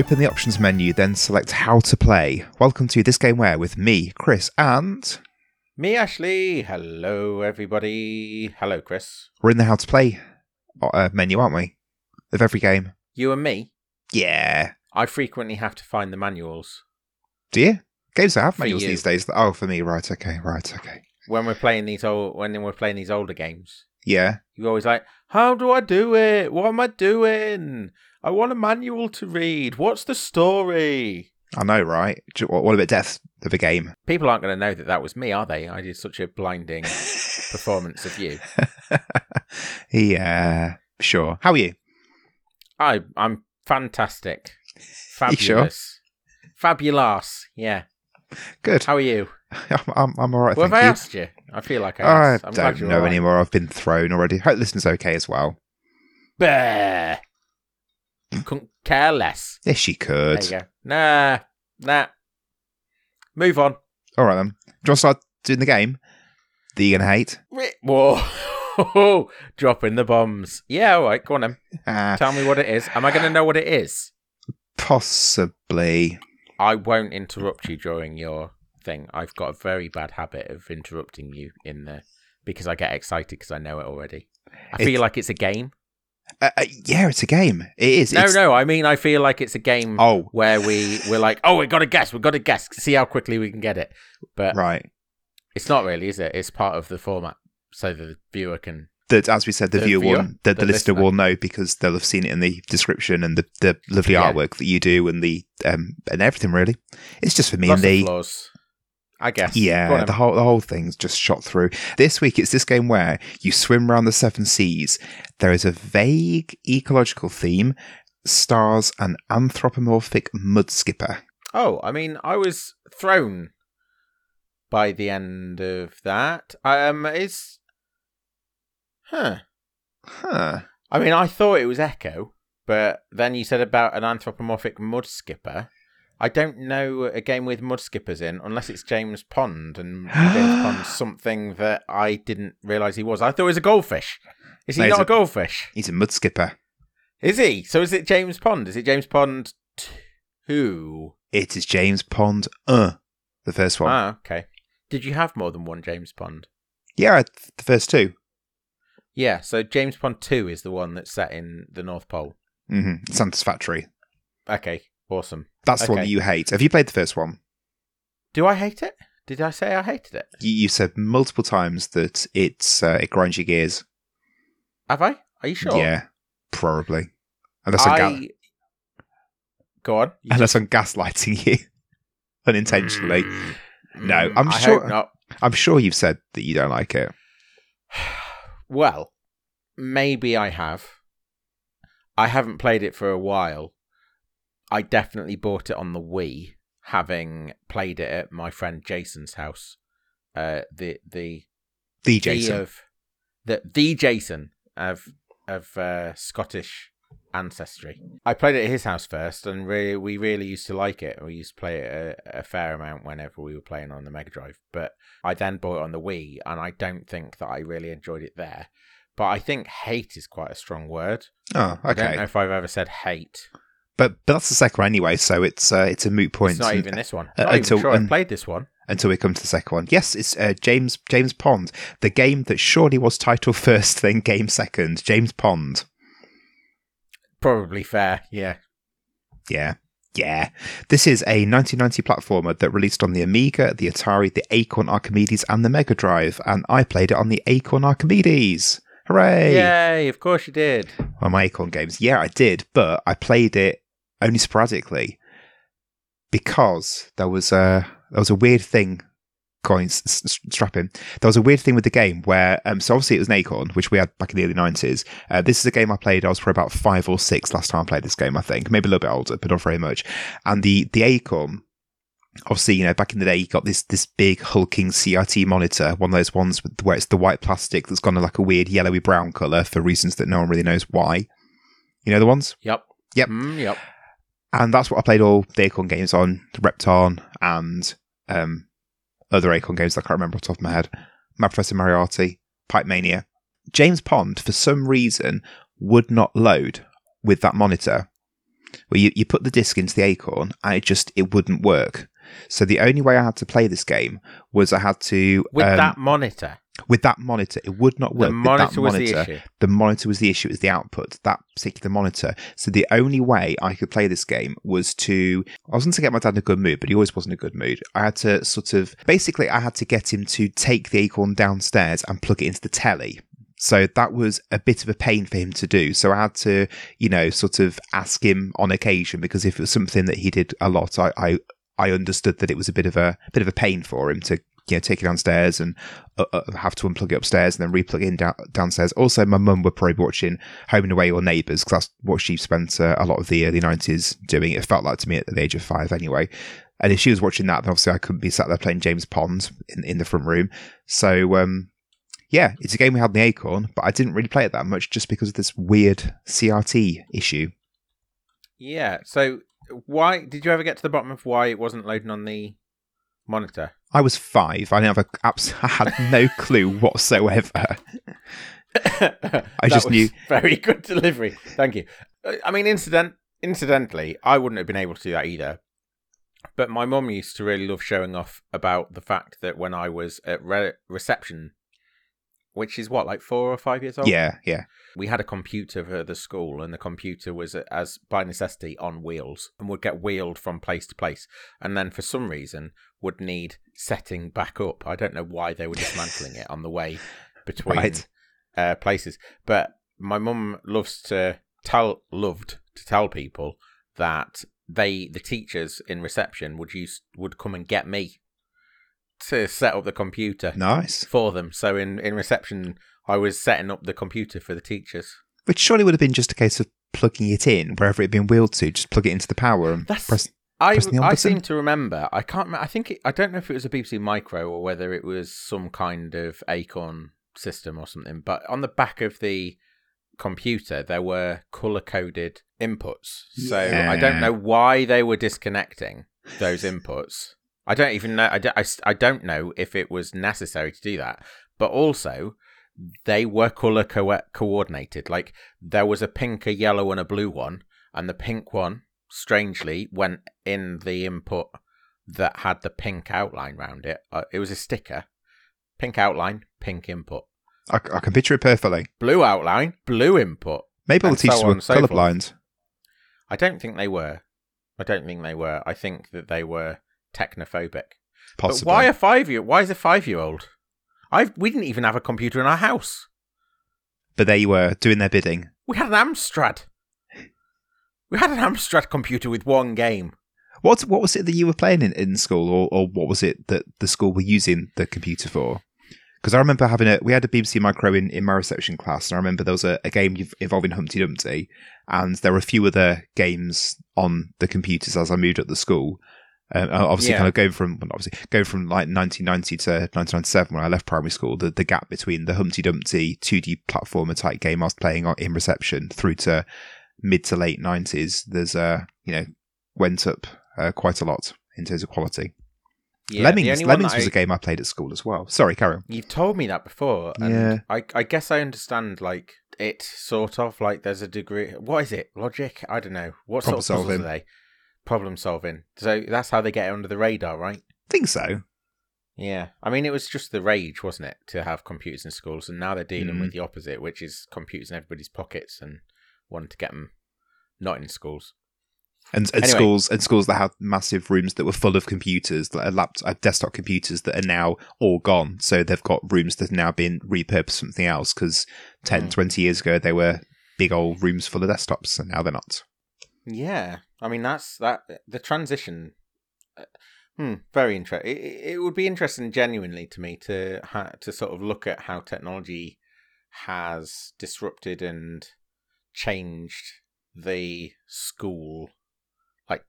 Open the options menu, then select how to play. Welcome to This Game Where with me, Chris, and Me, Ashley. Hello, everybody. Hello, Chris. we're in the how to play uh, menu, aren't we? Of every game. You and me. Yeah. I frequently have to find the manuals Do you? Games that have For manuals you. these days. Oh, for me, right, okay, right, okay. when we're playing these old when we're playing these older games. Yeah. You're always like, "How do I do it? What am I doing? I want a manual to read. What's the story?" I know, right? What about depth of a game? People aren't going to know that that was me, are they? I did such a blinding performance of you. yeah, sure. How are you? I I'm fantastic, You sure? fabulous, fabulous. Yeah. Good. How are you? I'm, I'm, I'm all right, What have I you. asked you? I feel like I I asked. I'm don't know right. anymore. I've been thrown already. Hope listeners okay as well. Bah. Couldn't care less. Yes, she could. There you go. Nah, nah. Move on. All right then. Do you want to start doing the game that you're gonna hate? Ri- Whoa. Dropping the bombs. Yeah, all right. Go on then. Ah, Tell me what it is. Am I going to know what it is? possibly. I won't interrupt you during your thing. I've got a very bad habit of interrupting you in there because I get excited because I know it already. I feel like it's a game. Uh, uh, yeah, it's a game. It is. No, It's- no. I mean, I feel like it's a game Oh, where we we're like, oh, we got to guess. We've got to guess. See how quickly we can get it. But right. It's not really, is it? It's part of the format, so the viewer can. That, as we said, the, The viewer, viewer? will, the, the, The listener listener. will know because they'll have seen it in the description and the, the lovely Yeah. artwork that you do and the um and everything. Really, it's just for me Lots and the flaws, I guess. Yeah, the whole the whole thing's just shot through. This week it's this game where you swim around the seven seas. There is a vague ecological theme, stars an anthropomorphic mud skipper. Oh, I mean, I was thrown by the end of that. Um, is huh? Huh. I mean, I thought it was Echo, but then you said about an anthropomorphic mud skipper. I don't know a game with mud skippers in unless it's James Pond, and James Pond's something that I didn't realise he was. I thought he was a goldfish. Is he No, not a a- goldfish? He's a mud skipper. Is he? So is it James Pond? Is it James Pond two? It is James Pond. Uh, the first one. Ah, okay. Did you have more than one James Pond? yeah, the first two. Yeah, so James Pond two is the one that's set in the North Pole. Mm-hmm. Satisfactory. Okay, awesome. That's the one that you hate. Have you played the first one? Do I hate it? Did I say I hated it? You, you said multiple times that it's uh, it grinds your gears. Have I? Are you sure? Yeah, probably. Unless I'm, ga- I... Go on. You unless I'm gaslighting you unintentionally. Mm, No, mm, I'm I sure-. I'm sure you've said that you don't like it. Well, maybe I have. I haven't played it for a while. I definitely bought it on the Wii, having played it at my friend Jason's house. Uh, the the The the Jason. of the the Jason of of uh, Scottish ancestry. I played it at his house first, and really, we really used to like it. We used to play it a, a fair amount whenever we were playing on the Mega Drive. But I then bought it on the Wii, and I don't think that I really enjoyed it there. But I think hate is quite a strong word. oh, I don't know okay. if I've ever said hate. But but that's the second one anyway, so it's uh, it's a moot point It's not even this one. uh, Not until- even sure I've played this one. until we come to the second one. Yes, it's uh, James James Pond, the game that surely was title first, then game second. James Pond. Probably fair. Yeah. Yeah. Yeah. This is a 1990 platformer that released on the Amiga, the Atari, the Acorn Archimedes, and the Mega Drive, and I played it on the Acorn Archimedes. Hooray! Yay! Of course you did. Well, my Acorn games. Yeah, I did, but I played it only sporadically because there was a there was a weird thing going s- s- strapping. There was a weird thing with the game where um, so obviously it was an Acorn, which we had back in the early nineties. Uh, this is a game I played. I was probably about five or six last time I played this game. I think maybe a little bit older, but not very much. And the the Acorn. Obviously, you know, back in the day, you got this this big hulking CRT monitor, one of those ones with, where it's the white plastic that's gone to like a weird yellowy brown color for reasons that no one really knows why. You know the ones? Yep. Yep. Mm, yep. And that's what I played all the Acorn games on, Repton and um, other Acorn games that I can't remember off the top of my head. My Professor Moriarty, Pipe Mania. James Pond, for some reason, would not load with that monitor. where you, you put the disc into the Acorn and it just it wouldn't work. So the only way I had to play this game was I had to With um, that monitor, with that monitor. It would not work. the with that monitor was the monitor. issue. The monitor was the issue. It was the output, that particular monitor. So the only way I could play this game was to, I wasn't to get my dad in a good mood, but he always was in a good mood. I had to sort of, basically, I had to get him to take the Acorn downstairs and plug it into the telly. So that was a bit of a pain for him to do. So I had to, you know, sort of ask him on occasion because if it was something that he did a lot, I, I, I understood that it was a bit of a bit of a pain for him to you know take it downstairs and uh, uh, have to unplug it upstairs and then replug it in down, downstairs. Also, my mum would probably be watching Home and Away or Neighbours because that's what she spent uh, a lot of the early nineties doing. It felt like to me at the age of five anyway. And if she was watching that, then obviously I couldn't be sat there playing James Pond in, in the front room. So um, yeah, it's a game we had in the Acorn, but I didn't really play it that much just because of this weird CRT issue. Yeah. So why did you ever get to the bottom of why it wasn't loading on the monitor? I was five. I, I had no clue whatsoever. I just knew- Very good delivery. Thank you. Uh, I mean, incident incidentally, I wouldn't have been able to do that either. But my mum used to really love showing off about the fact that when I was at re- reception, which is what like four or five years old, Yeah, yeah. we had a computer for the school, and the computer was, uh, as by necessity, on wheels and would get wheeled from place to place. And then, for some reason, would need setting back up. I don't know why they were dismantling it on the way between Right. uh, places. But my mum loves to tell, loved to tell people that they, the teachers in reception, would use would come and get me to set up the computer Nice. for them. So in in reception, I was setting up the computer for the teachers. Which surely would have been just a case of plugging it in wherever it had been wheeled to. Just plug it into the power and That's press. I pressing the on I seem to remember. I can't. remember. I think it, I don't know if it was a BBC Micro or whether it was some kind of Acorn system or something. But on the back of the computer, there were color coded inputs. So I don't know why they were disconnecting those inputs. I don't even know. I don't, I, I don't know if it was necessary to do that. But also, they were color co- coordinated. Like there was a pink, a yellow, and a blue one, and the pink one, strangely, went in the input that had the pink outline round it. Uh, it was a sticker, pink outline, pink input, I, I can picture it perfectly. blue outline, blue input. Maybe all the And so teachers were so forth. colorblind. I don't think they were. I don't think they were. I think that they were technophobic. Possibly. But why a five year? Why is a five year old? I we didn't even have a computer in our house. But they were doing their bidding. We had an Amstrad. We had an Amstrad computer with one game. What what was it that you were playing in, in school, or, or what was it that the school were using the computer for? Because I remember having a we had a BBC Micro in, in my reception class, and I remember there was a, a game involving Humpty Dumpty, and there were a few other games on the computers as I moved up the school. Um, obviously, Yeah. kind of going from obviously going from like 1990 to 1997 when I left primary school, the, the gap between the Humpty Dumpty 2D platformer type game I was playing on, in reception through to mid to late 90s, there's uh you know went up uh, quite a lot in terms of quality. Yeah, Lemmings, Lemmings was I- a game I played at school as well. Sorry, carry on. You've told me that before. And Yeah. I, I guess I understand, like, it sort of, like, there's a degree. What is it? Logic? I don't know. What Problem sort of puzzles solving. are they? Problem solving. So that's how they get under the radar, right? think so. Yeah. I mean, it was just the rage, wasn't it, to have computers in schools. And now they're dealing Mm. with the opposite, which is computers in everybody's pockets and wanting to get them not in schools. And, and Anyway. schools and schools that had massive rooms that were full of computers, that are laptop, uh, desktop computers that are now all gone. So they've got rooms that have now been repurposed for something else because 10, Mm. 20 years ago they were big old rooms full of desktops, and now they're not. Yeah, I mean that's that the transition. uh, Hmm, very interesting. It, it it would be interesting, genuinely, to me to ha- to sort of look at how technology has disrupted and changed the school, like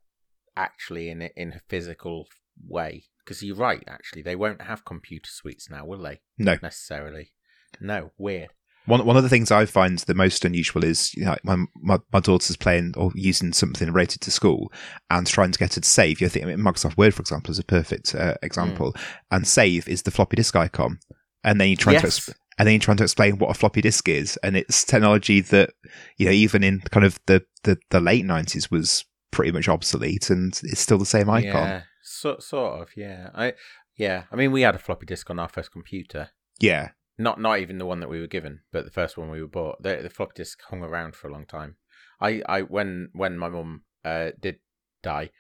actually in a, in a physical way. Because you're right, actually, they won't have computer suites now, will they? No. necessarily. No, weird. One one of the things I find the most unusual is you know, my, my my daughter's playing or using something related to school and trying to get her to save. You think I mean, Microsoft Word, for example, is a perfect uh, example. And save is the floppy disk icon, and then you try to Yes. exp- and then you're trying to explain what a floppy disk is, and it's technology that you know even in kind of the the, the late nineties was pretty much obsolete, and it's still the same icon. Yeah, so, sort of. Yeah, I yeah. I mean, we had a floppy disk on our first computer. Yeah, Not not even the one that we were given, but the first one we were bought. The, the floppy disk hung around for a long time. I, I when when my mum uh, did die,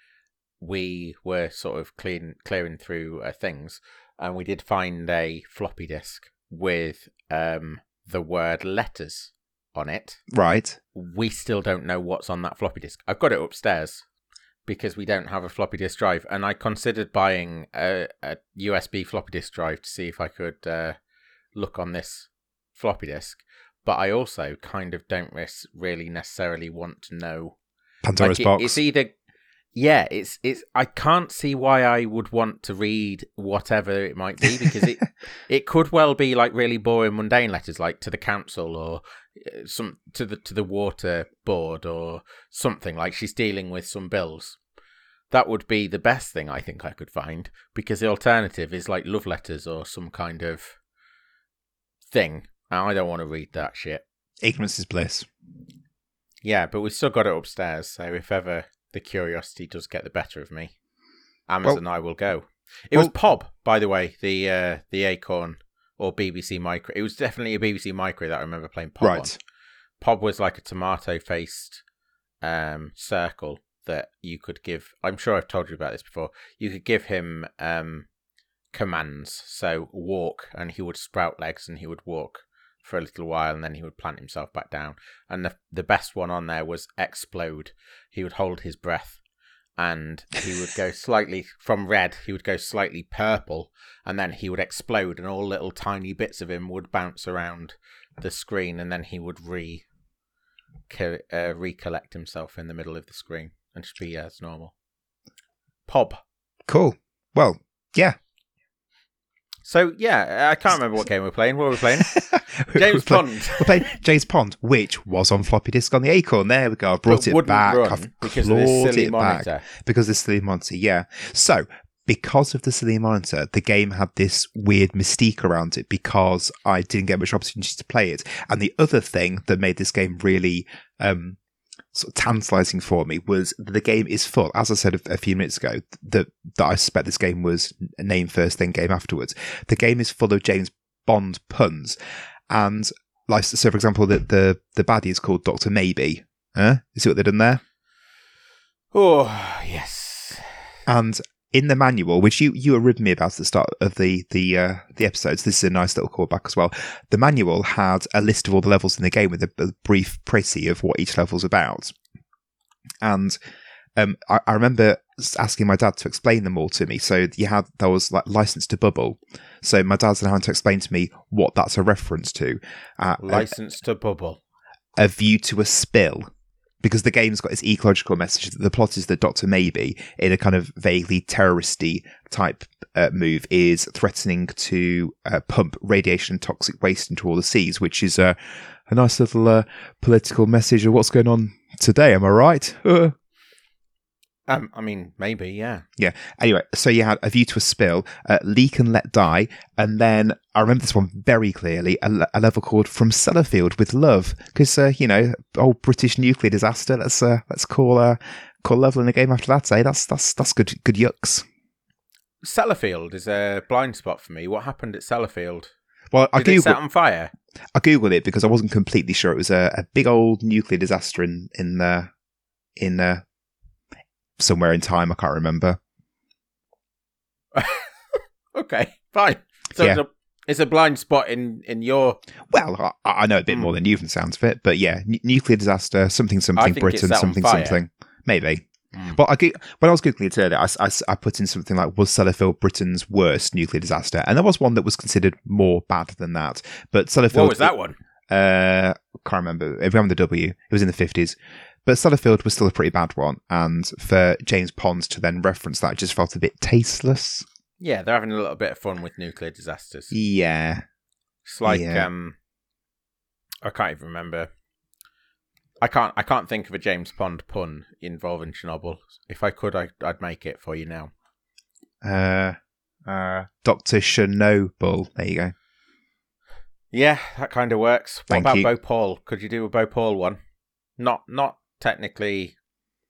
we were sort of clean clearing through uh, things, and we did find a floppy disk with um the word letters on it. right. We still don't know what's on that floppy disk. I've got it upstairs because we don't have a floppy disk drive, and I considered buying a, a USB floppy disk drive to see if I could uh, look on this floppy disk. But I also kind of don't really necessarily want to know. Pandora's Like, it- box. It's either, yeah, it's it's. I can't see why I would want to read whatever it might be because it it could well be like really boring, mundane letters, like to the council or uh, some to the to the water board or something like she's dealing with some bills. That would be the best thing I think I could find because the alternative is like love letters or some kind of thing. I don't want to read that shit. Ignorance is bliss. Yeah, but we've still got it upstairs, so if ever the curiosity does get the better of me, Amazon I will go. It was well- Pob, by the way, the uh, the Acorn or BBC Micro. It was definitely a BBC Micro that I remember playing Pob on. right. Pob was like a tomato faced um, circle that you could give. I'm sure I've told you about this before. You could give him um, commands. So walk, and he would sprout legs, and he would walk for a little while, and then he would plant himself back down. And the the best one on there was explode. He would hold his breath. And he would go slightly from red, he would go slightly purple, and then he would explode, and all little tiny bits of him would bounce around the screen, and then he would re uh, recollect himself in the middle of the screen and just be as normal. Pob. Cool. Well, yeah. So yeah, I can't remember what game we're playing. What were we playing? We're James play- We're playing James Pond, which was on floppy disk on the Acorn. There we go. I brought But it back. I've because of this silly it back. monitor. because of the silly monitor. Yeah. So because of the silly monitor, the game had this weird mystique around it because I didn't get much opportunity to play it. And the other thing that made this game really um, sort of tantalizing for me was the game is full. As I said a, a few minutes ago, that that I suspect this game was name first, then game afterwards. The game is full of James Bond puns, and like so, for example, the the the baddie is called Doctor Maybe. Huh? You see what they've done there? Oh yes. And in the manual, which you you were ribbing me about at the start of the the uh, the episodes, this is a nice little callback as well. The manual had a list of all the levels in the game with a, a brief précis of what each level's about. And um, I, I remember asking my dad to explain them all to me. So you had there was like license to bubble. So my dad's having to explain to me what that's a reference to. Uh, a- License to bubble. a view to a spill because the game's got this ecological message that the plot is that Dr. Maybe, in a kind of vaguely terroristy type uh, move, is threatening to uh, pump radiation and toxic waste into all the seas, which is uh, a nice little uh, political message of what's going on today. Am I right? Um, I mean, maybe, yeah. Yeah. Anyway, so you had a view to a spill, uh, leak and let die, and then I remember this one very clearly, a, a level called "From Sellafield with Love," because uh, you know, old British nuclear disaster. Let's uh, let's call uh, call level in the game after that. Eh? That's that's that's good good yucks. Sellafield is a blind spot for me. What happened at Sellafield? Well, I Did it set on fire? I googled it because I wasn't completely sure. It was a, a big old nuclear disaster in in uh, in uh, somewhere in time. I can't remember. Okay, fine. So Yeah. it's, a, it's a blind spot in, in your. Well, I, I know a bit Hmm. more than you from the sounds of it, but yeah, n- nuclear disaster, something something Britain, something something, maybe. Hmm. Well, I go- when I was googling it earlier, I I put in something like was Sellafield Britain's worst nuclear disaster, and there was one that was considered more bad than that. But Sellafield, What was that one? Uh, can't remember. It began with the W. It was in the fifties. But Sellafield was still a pretty bad one, and for James Pond to then reference that just felt a bit tasteless. Yeah, they're having a little bit of fun with nuclear disasters. Yeah, It's like Yeah. um, I can't even remember. I can't. I can't think of a James Pond pun involving Chernobyl. If I could, I, I'd make it for you now. uh, uh, Doctor Chernobyl. There you go. Yeah, that kind of works. What Thank about you. Paul, Could you do a Bhopal one? Not not technically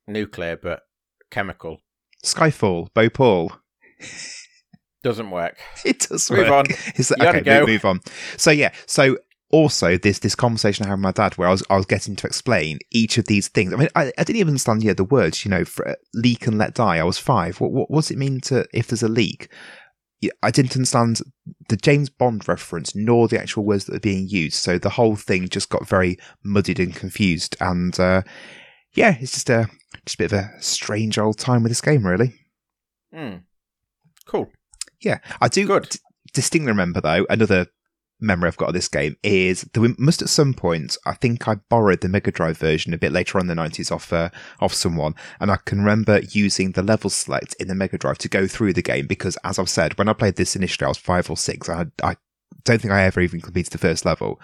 nuclear, but chemical. Skyfall, Bhopal. Doesn't work. It does Move work. on. Is okay, go. move, move on. So yeah, so also this this conversation I had with my dad, where I was I was getting to explain each of these things. I mean, I, I didn't even understand yeah the words. You know, for uh, leak and let die. I was five. What what, what does it mean to if there's a leak? I didn't understand the James Bond reference nor the actual words that were being used. So the whole thing just got very muddied and confused. And uh, yeah, it's just a just a bit of a strange old time with this game, really. Hmm. Cool. Yeah, I do Good. d- distinctly remember though another memory I've got of this game is that we must at some point I think I borrowed the Mega Drive version a bit later on in the nineties off uh, off someone, and I can remember using the level select in the Mega Drive to go through the game because, as I've said, when I played this initially, I was five or six. I I don't think I ever even completed the first level.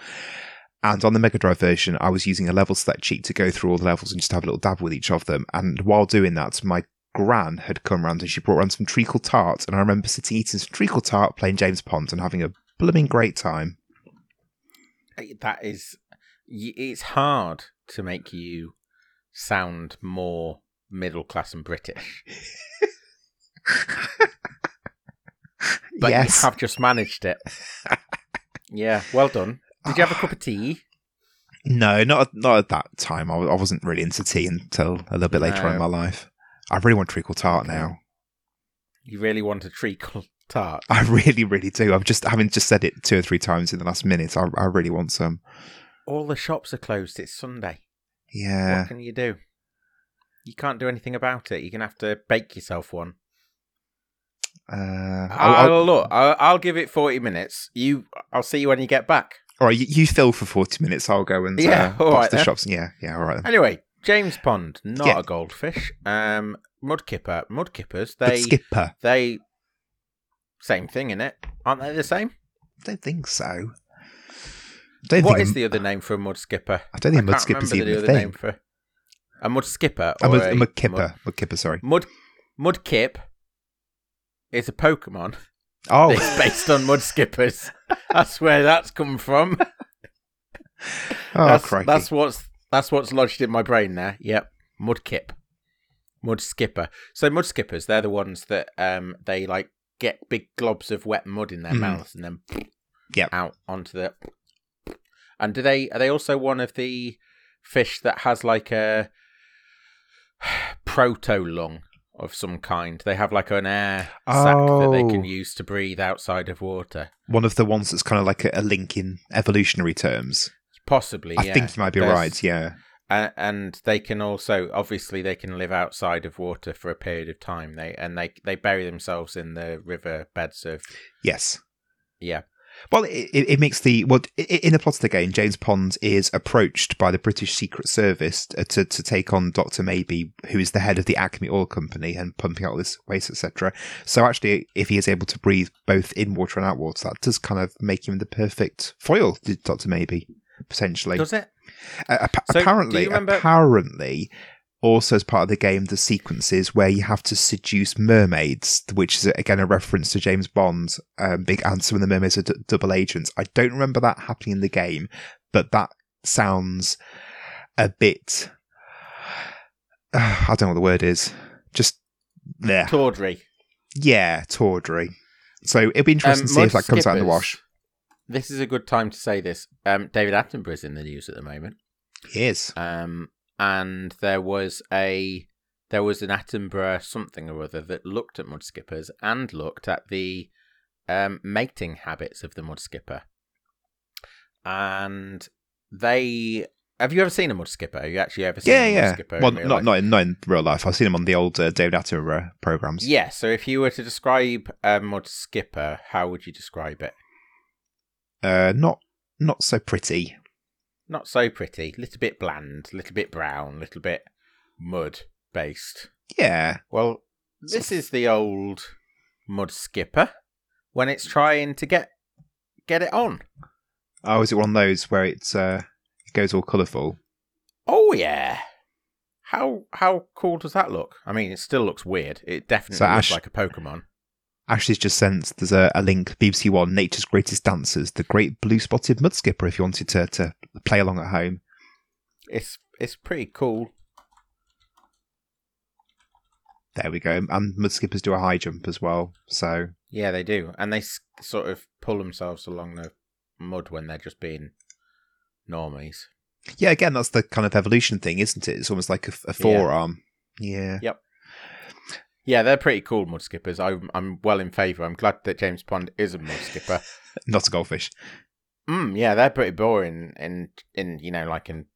And on the Mega Drive version, I was using a level select sheet to go through all the levels and just have a little dab with each of them. And while doing that, my gran had come round and she brought around some treacle tart. And I remember sitting eating some treacle tart, playing James Pond, and having a blooming great time. Eh, that is, it's hard to make you sound more middle class and British, but yes. you have just managed it. yeah, well done. Did you have a cup of tea? No, not at- not at that time. I, I wasn't really into tea until a little bit later on in my life. I really want treacle tart Okay. now. You really want a treacle tart? I really, really do. I've just having just said it two or three times in the last minute. I, I really want some. All the shops are closed. It's Sunday. Yeah. What can you do? You can't do anything about it. You're gonna have to bake yourself one. Uh, I'll, I'll- I'll- look. I'll, I'll give it forty minutes. You, I'll see you when you get back. All right, you, you fill for forty minutes. I'll go and Yeah, uh, all box right the then. shops. Yeah, yeah, all right. Then. Anyway, James Pond, not Yeah. a goldfish. Um, mudkipper, mudkippers. They, skipper. they, same thing in it, aren't they? The same. I don't think so. Don't What think is the other name for a mud skipper? I don't think I mud can't skipper's even the a other thing. name for a mud skipper. A or mud, a a mud kipper. Mud kipper. Sorry. Mud Mudkip is a Pokemon. Oh, It's based on mud skippers. That's where that's come from. oh, that's, crikey. that's what's that's what's lodged in my brain there. Yep, Mudkip, Mud Skipper. So mud skippers, they're the ones that um they like get big globs of wet mud in their mouths and then Yep. out onto the. And do they are they also one of the fish that has like a proto lung of some kind? They have like an air sac that they can Oh. use to breathe outside of water. One of the ones that's kind of like a, a link in evolutionary terms. Possibly, I yeah. think you might be There's- right. Yeah. A- and they can also obviously they can live outside of water for a period of time they and they they bury themselves in the river beds of Yes. yeah Well, it, it makes the well in the plot of the game. James Pond is approached by the British Secret Service uh, to to take on Doctor Maybe, who is the head of the Acme Oil Company and pumping out this waste, etc. So actually, if he is able to breathe both in water and out water, that does kind of make him the perfect foil to Doctor Maybe potentially. does it Uh, appa- So, apparently, remember- apparently, also as part of the game, the sequences where you have to seduce mermaids, which is again a reference to James Bond, um, Big and some of the mermaids are d- double agents. I don't remember that happening in the game, but that sounds a bit. I don't know what the word is. Just there, tawdry yeah, tawdry. So it'll be interesting to see Um, if that comes out in the wash. this is a good time to say this um david attenborough is in the news at the moment Yes. um and there was a there was an attenborough something or other that looked at mud skippers and looked at the um mating habits of the mud skipper and they have you ever seen a mud skipper? Have you actually ever seen Yeah, a mud yeah. skipper? in Well, not life? not in, not in real life. I've seen them on the old uh, David Attenborough programs. Yeah, so if you were to describe a mud skipper, how would you describe it? Uh, not not so pretty. Not so pretty, little bit bland, little bit brown, little bit mud based. Yeah. Well, this is the old mud skipper when it's trying to get get it on. Oh, is it one of those where it's uh, it goes all colourful? Oh yeah. How how cool does that look? I mean, it still looks weird. It definitely So looks Ash- like a Pokemon. Ashley's just sent there's a, a link BBC One Nature's Greatest Dancers, the Great Blue Spotted Mud Skipper. If you wanted to to play along at home, It's it's pretty cool. there we go. And mud skippers do a high jump as well. So Yeah, they do, and they s- sort of pull themselves along the mud when they're just being normies. yeah, again, that's the kind of evolution thing, isn't it? It's almost like a, a forearm. Yeah. Yep. Yeah, they're pretty cool mud skippers. I'm I'm well in favour. I'm glad that James Pond is a mud skipper. not a goldfish. Mm, yeah, they're pretty boring in in you know like in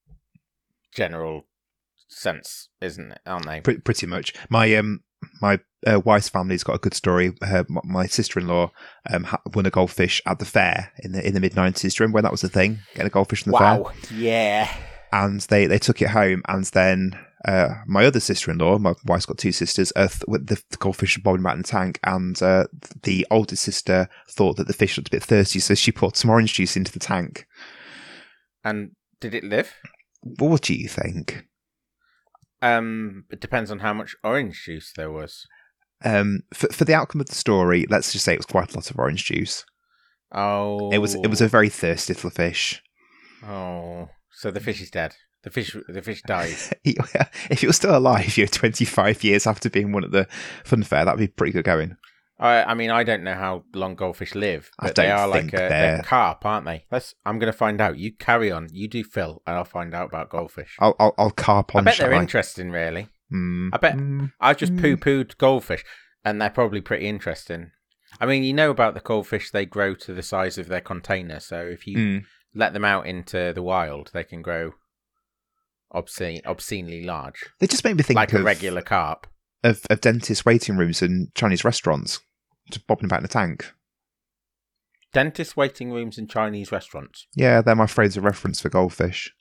general sense, isn't it? Aren't they? Pre- pretty much. My um my uh, wife's family's got a good story. Her m- my sister in law um ha- won a goldfish at the fair in the in the mid nineties. Remember when that was a thing? Getting a goldfish in the fair. Wow. Yeah. and they they took it home and then uh, my other sister-in-law my wife's got two sisters uh, th- the, the goldfish were bobbing about in the tank and uh, the oldest sister thought that the fish looked a bit thirsty so she poured some orange juice into the tank And did it live? what do you think Um, it depends on how much orange juice there was. um, for, for the outcome of the story let's just say it was quite a lot of orange juice Oh, it was it was a very thirsty little fish Oh, so the fish is dead. The fish, the fish died. if you're still alive you're 25 years after being one at the fun fair that'd be pretty good going I, I mean, I don't know how long goldfish live, I but they are like a, they're- they're carp, aren't they? Let's. I'm going to find out. You carry on. You do Phil, and I'll find out about goldfish. I'll, I'll, I'll carp on. I bet they're I? interesting, really. Mm, I bet- mm, I just Mm. poo pooed goldfish, and they're probably pretty interesting. I mean, you know about the goldfish; they grow to the size of their container. So if you mm. let them out into the wild, they can grow obscene, obscenely large, they just make me think like of a regular carp. of, of dentist waiting rooms and Chinese restaurants, just bobbing about in a tank. Dentist waiting rooms and Chinese restaurants. Yeah, they're my frames of reference for goldfish.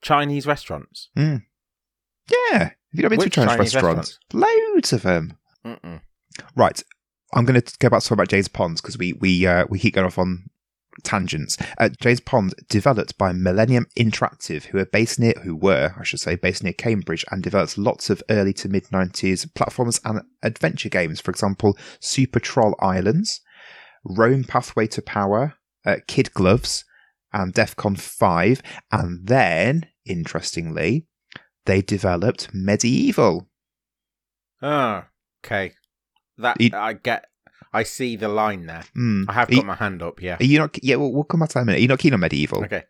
Chinese restaurants. Yeah, have you not been to Which Chinese, Chinese restaurants? Loads of them. Mm-mm. Right, I'm going to go back to talk about James Ponds because we we uh, we keep going off on tangents. Uh, James Pond, developed by Millennium Interactive, who are based near, who were, I should say, based near Cambridge, and developed lots of early to mid '90s platforms and adventure games. For example, Super Troll Islands, Rome Pathway to Power, uh, Kid Gloves, and DEFCON 5. And then, interestingly, they developed MediEvil. Ah, okay. That I get. I see the line there. Mm. I have Are you- got my hand up. Yeah. Are you not? Yeah, we'll, we'll come back to that in a minute. Are you not keen on MediEvil? Okay.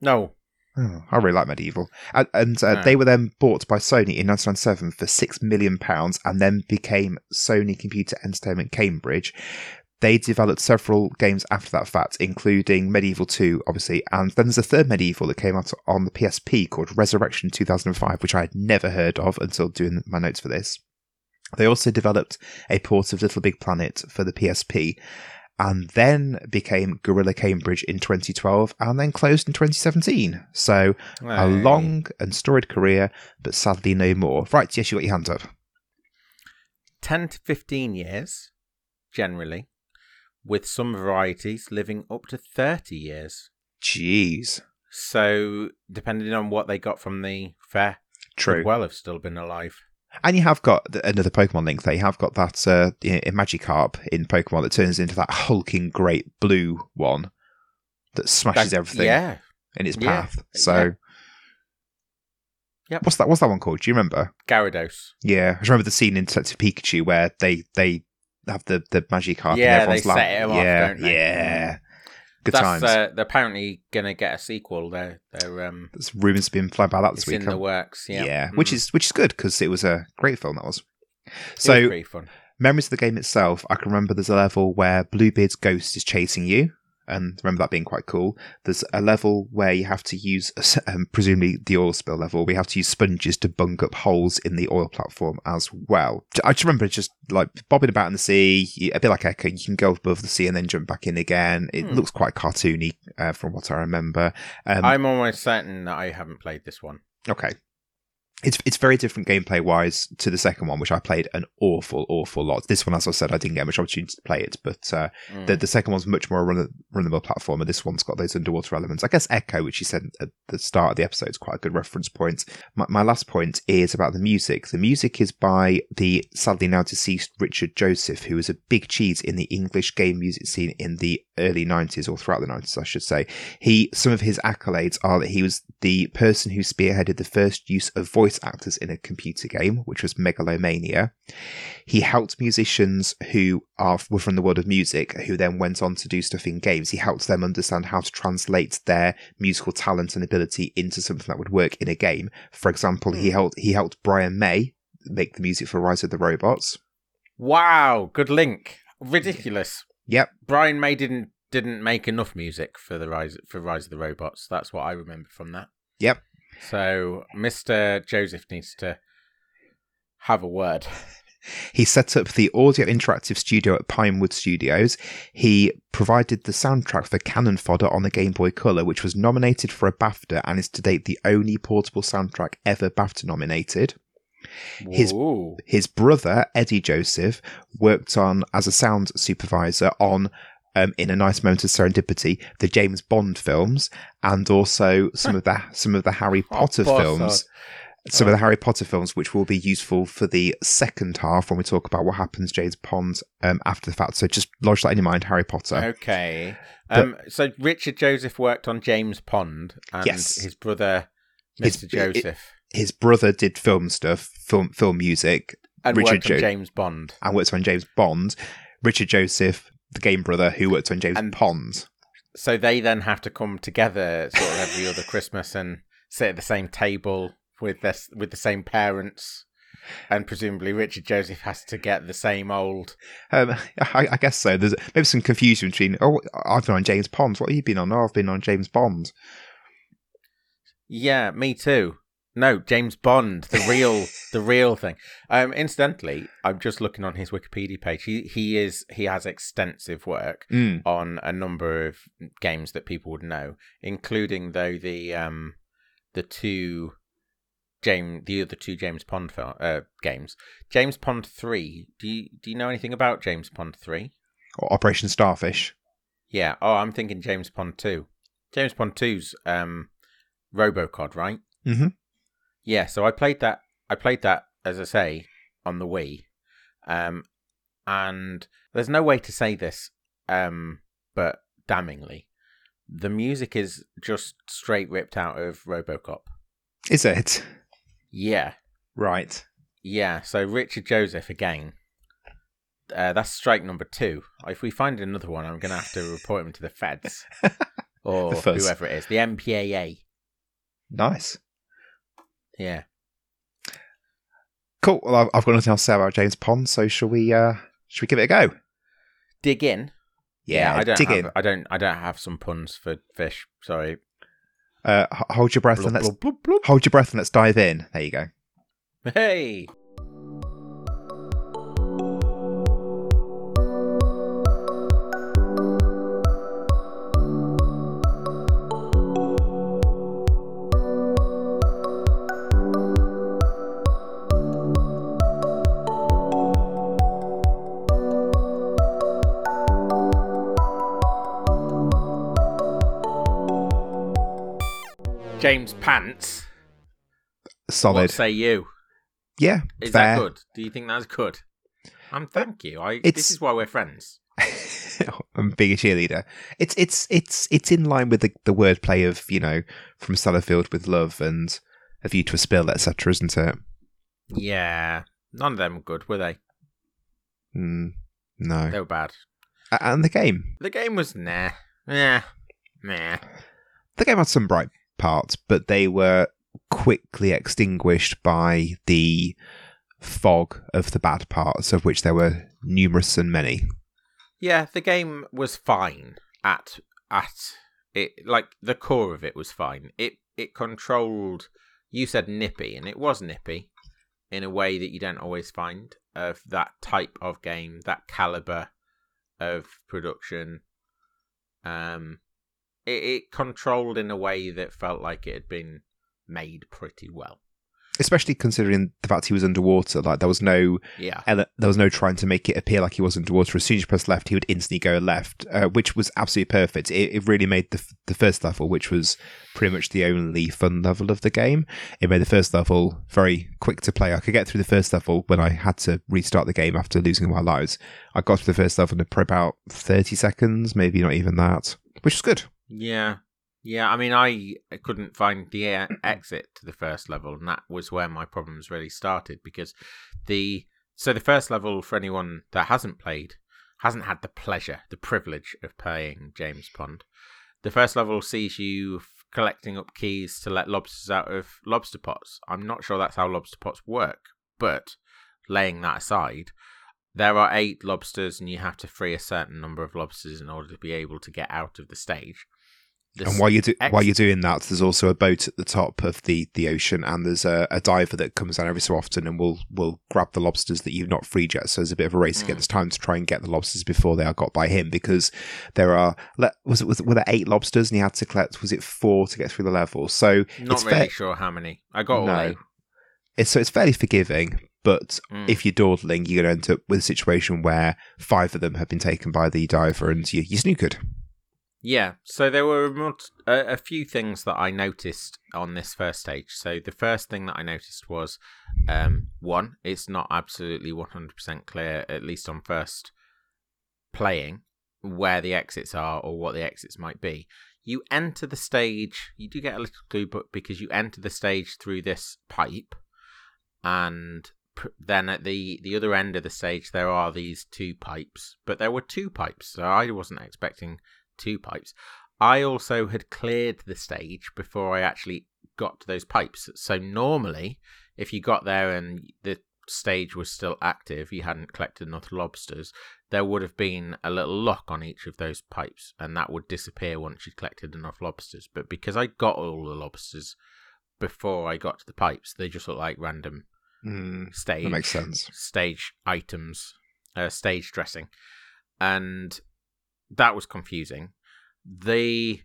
No. Oh, I really like MediEvil. And, and uh, No. they were then bought by Sony in 1997 for £6 million pounds and then became Sony Computer Entertainment Cambridge. They developed several games after that fact, including MediEvil 2, obviously, and then there's a third MediEvil that came out on the PSP called Resurrection 2005, which I had never heard of until doing my notes for this. They also developed a port of Little Big Planet for the PSP, and then became Guerrilla Cambridge in 2012, and then closed in 2017. So a long and storied career, but sadly no more. Right, yes, you got your hand up. 10 to 15 years, generally, with some varieties living up to 30 years. Jeez. So, depending on what they got from the fair, True. well have still been alive. And you have got another Pokemon link there. You have got that uh, Magikarp in Pokemon that turns into that hulking great blue one that smashes That- everything Yeah. in its Yeah, path. So, yeah. Yep. what's that? What's that one called? Do you remember? Gyarados. Yeah, I remember the scene in Detective Pikachu where they they have the the Magikarp Yeah, in everyone's they set him off, yeah, don't they? yeah. Good That's times. uh, they're apparently gonna get a sequel. They're they're um There's rumours been flying by that this it's week. in the works. Yeah, which Mm. is which is good because it was a great film. That was. Was So fun. memories of the game itself, I can remember there's a level where Bluebeard's ghost is chasing you, and remember that being quite cool. There's a level where you have to use, um, presumably the oil spill level, we have to use sponges to bung up holes in the oil platform as well. I just remember just like bobbing about in the sea, a bit like Echo. You can go above the sea and then jump back in again. It Hmm. looks quite cartoony uh, from what I remember. Um, I'm almost certain that I haven't played this one. okay. It's it's very different gameplay wise to the second one, which I played an awful, awful lot. This one, as I said, I didn't get much opportunity to play it, but uh, Mm. the the second one's much more run runnable platformer. This one's got those underwater elements. I guess Echo, which you said at the start of the episode, is quite a good reference point. My, my last point is about the music. The music is by the sadly now deceased Richard Joseph, who was a big cheese in the English game music scene in the early nineties or throughout the nineties, I should say. He some of his accolades are that he was the person who spearheaded the first use of voice actors in a computer game, which was Megalomania. He helped musicians who are were from the world of music, who then went on to do stuff in games. He helped them understand how to translate their musical talent and ability into something that would work in a game. For example, he hmm. helped he helped Brian May make the music for Rise of the Robots. Wow, good link. Ridiculous. Yep. Brian May didn't didn't make enough music for the rise for Rise of the Robots. That's what I remember from that. Yep. So Mr. Joseph needs to have a word. He set up the audio interactive studio at Pinewood Studios. He provided the soundtrack for Cannon Fodder on the Game Boy Color, which was nominated for a BAFTA and is to date the only portable soundtrack ever BAFTA nominated. His- Ooh. His brother, Eddie Joseph, worked on as a sound supervisor on, um, in a nice moment of serendipity, the James Bond films and also some of the some of the Harry Potter Potter. films. Some of the Harry Potter films, which will be useful for the second half when we talk about what happens James Pond um, after the fact. So just lodge that in your mind, Harry Potter. Okay. Um, so Richard Joseph worked on James Pond and Yes. his brother His- Mr. Joseph His brother did film stuff, film film music, and Richard worked on Jo- James Bond. and worked on James Bond. Richard Joseph, the game brother, who worked on James And- Pond. So they then have to come together sort of every other Christmas and sit at the same table with their, with the same parents. And presumably Richard Joseph has to get the same old Um, I, I guess so. There's maybe some confusion between. Oh, I've been on James Pond. What have you been on? Oh, I've been on James Bond. Yeah, me too. No, James Bond, the real, the real thing. Um, incidentally, I'm just looking on his Wikipedia page. He he is he has extensive work Mm. on a number of games that people would know, including though the um the two James the other two James Pond film, uh, games. James Pond three. Do you do you know anything about James Pond three? Or Operation Starfish. Yeah. Oh, I'm thinking James Pond two. James Pond 2's um RoboCod, right? Mhm. Yeah. So I played that. I played that as I say on the Wii, um, and there's no way to say this, um, but damningly, the music is just straight ripped out of RoboCop. Is it? Yeah. Right. Yeah, so Richard Joseph again. Uh, that's strike number two. If we find another one, I'm going to have to report him to the feds or The whoever it is, the MPAA. Nice. Yeah. Cool. Well, I've, I've got nothing else to say about James Pond, so shall we? Uh, shall we give it a go? Dig in. Yeah, I don't. dig have, in. I don't. I don't have some puns for fish. Sorry. Uh, hold your breath and let's blub, blub, hold your breath and let's dive in. There you go. Hey. James Pants. Solid. What say you? yeah. Is fair. that good? Do you think that's good? Um, thank you. I. It's- This is why we're friends. I'm being a cheerleader. It's it's it's it's in line with the, the wordplay of you know from Sellafield with love and a view to a spill, etc. Isn't it? Yeah. None of them were good, were they? Mm, no. They were bad. And the game, The game was nah. Nah. Nah. the game had some bright parts, but they were quickly extinguished by the fog of the bad parts, of which there were numerous and many. Yeah, the game was fine at at it like the core of it was fine. It it controlled you said nippy and it was nippy in a way that you don't always find of that type of game, that caliber of production. Um it, it controlled in a way that felt like it had been made pretty well. especially considering the fact he was underwater. Like there was no, Yeah. ele- there was no trying to make it appear like he was underwater. As soon as you press left, he would instantly go left, uh, which was absolutely perfect. It, it really made the f- the first level, which was pretty much the only fun level of the game, it made the first level very quick to play. I could get through the first level when I had to restart the game after losing my lives. I got through the first level in about thirty seconds, maybe not even that, which was good. Yeah. Yeah, I mean, I couldn't find the exit to the first level, and that was where my problems really started because the so the first level for anyone that hasn't played hasn't had the pleasure, the privilege of playing James Pond. The first level sees you f- collecting up keys to let lobsters out of lobster pots. I'm not sure that's how lobster pots work, but laying that aside, there are eight lobsters, and you have to free a certain number of lobsters in order to be able to get out of the stage. And while you do ex- while you're doing that, there's also a boat at the top of the, the ocean, and there's a, a diver that comes down every so often and will will grab the lobsters that you've not freed yet. So there's a bit of a race Mm. against time to try and get the lobsters before they are got by him, because there are was it was were there eight lobsters and he had to collect was it four to get through the level? So Not it's really fair- sure how many. I got all No. eight. it's so it's fairly forgiving, but Mm. if you're dawdling, you're going to end up with a situation where five of them have been taken by the diver and you you snookered. Yeah, so there were a, few things that I noticed on this first stage. So the first thing that I noticed was um, one, it's not absolutely 100% clear, at least on first playing, where the exits are or what the exits might be. You enter the stage, you do get a little clue, but because you enter the stage through this pipe, and then at the the other end of the stage there are these two pipes, but there were two pipes, so I wasn't expecting two pipes. I also had cleared the stage before I actually got to those pipes. So normally, if you got there and the stage was still active, you hadn't collected enough lobsters, there would have been a little lock on each of those pipes, and that would disappear once you'd collected enough lobsters. But because I got all the lobsters before I got to the pipes, they just look like random Mm, stage makes sense. stage items, uh, stage dressing, and that was confusing. The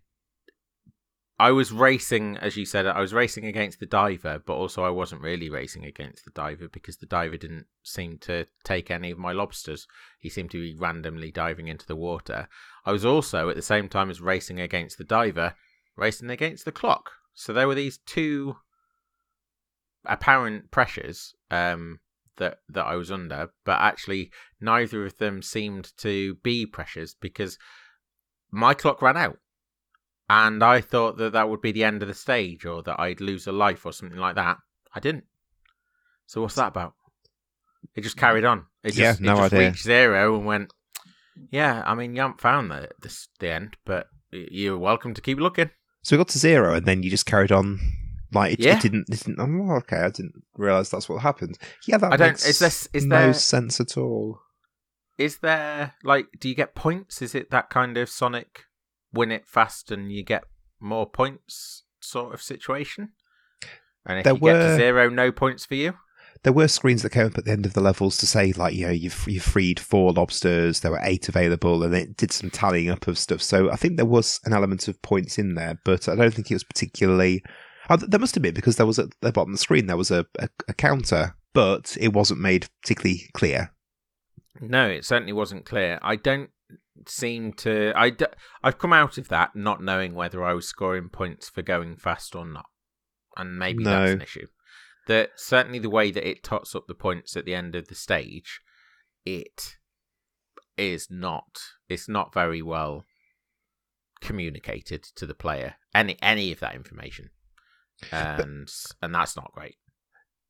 I was racing, as you said, I was racing against the diver, but also I wasn't really racing against the diver because the diver didn't seem to take any of my lobsters. He seemed to be randomly diving into the water. I was also, at the same time as racing against the diver, racing against the clock. So there were these two apparent pressures um, that that I was under, but actually neither of them seemed to be pressures because my clock ran out, and I thought that that would be the end of the stage or that I'd lose a life or something like that. I didn't. So what's that about? It just carried on. It Yeah, just, no it just idea. reached zero and went. Yeah, I mean, you haven't found the this the end, but you're welcome to keep looking. So we got to zero, and then you just carried on. Like it, Yeah. it didn't. It didn't. Oh, okay, I didn't realize that's what happened. Yeah, that I don't- makes is this- is no there- sense at all. Is there like do you get points? Is it that kind of Sonic win it fast and you get more points sort of situation? And if There you get to were- zero, no points for you. There were screens that came up at the end of the levels to say, like, you know, you've you've freed four lobsters. There were eight available, and it did some tallying up of stuff. So I think there was an element of points in there, but I don't think it was particularly. Oh, th- there must have been because there was at the bottom of the screen there was a, a, a counter, but it wasn't made particularly clear. No, it certainly wasn't clear. I don't seem to. I d- I've come out of that not knowing whether I was scoring points for going fast or not, and maybe that's an issue. That certainly the way that it tots up the points at the end of the stage, it is not. It's not very well communicated to the player any any of that information, and and that's not great.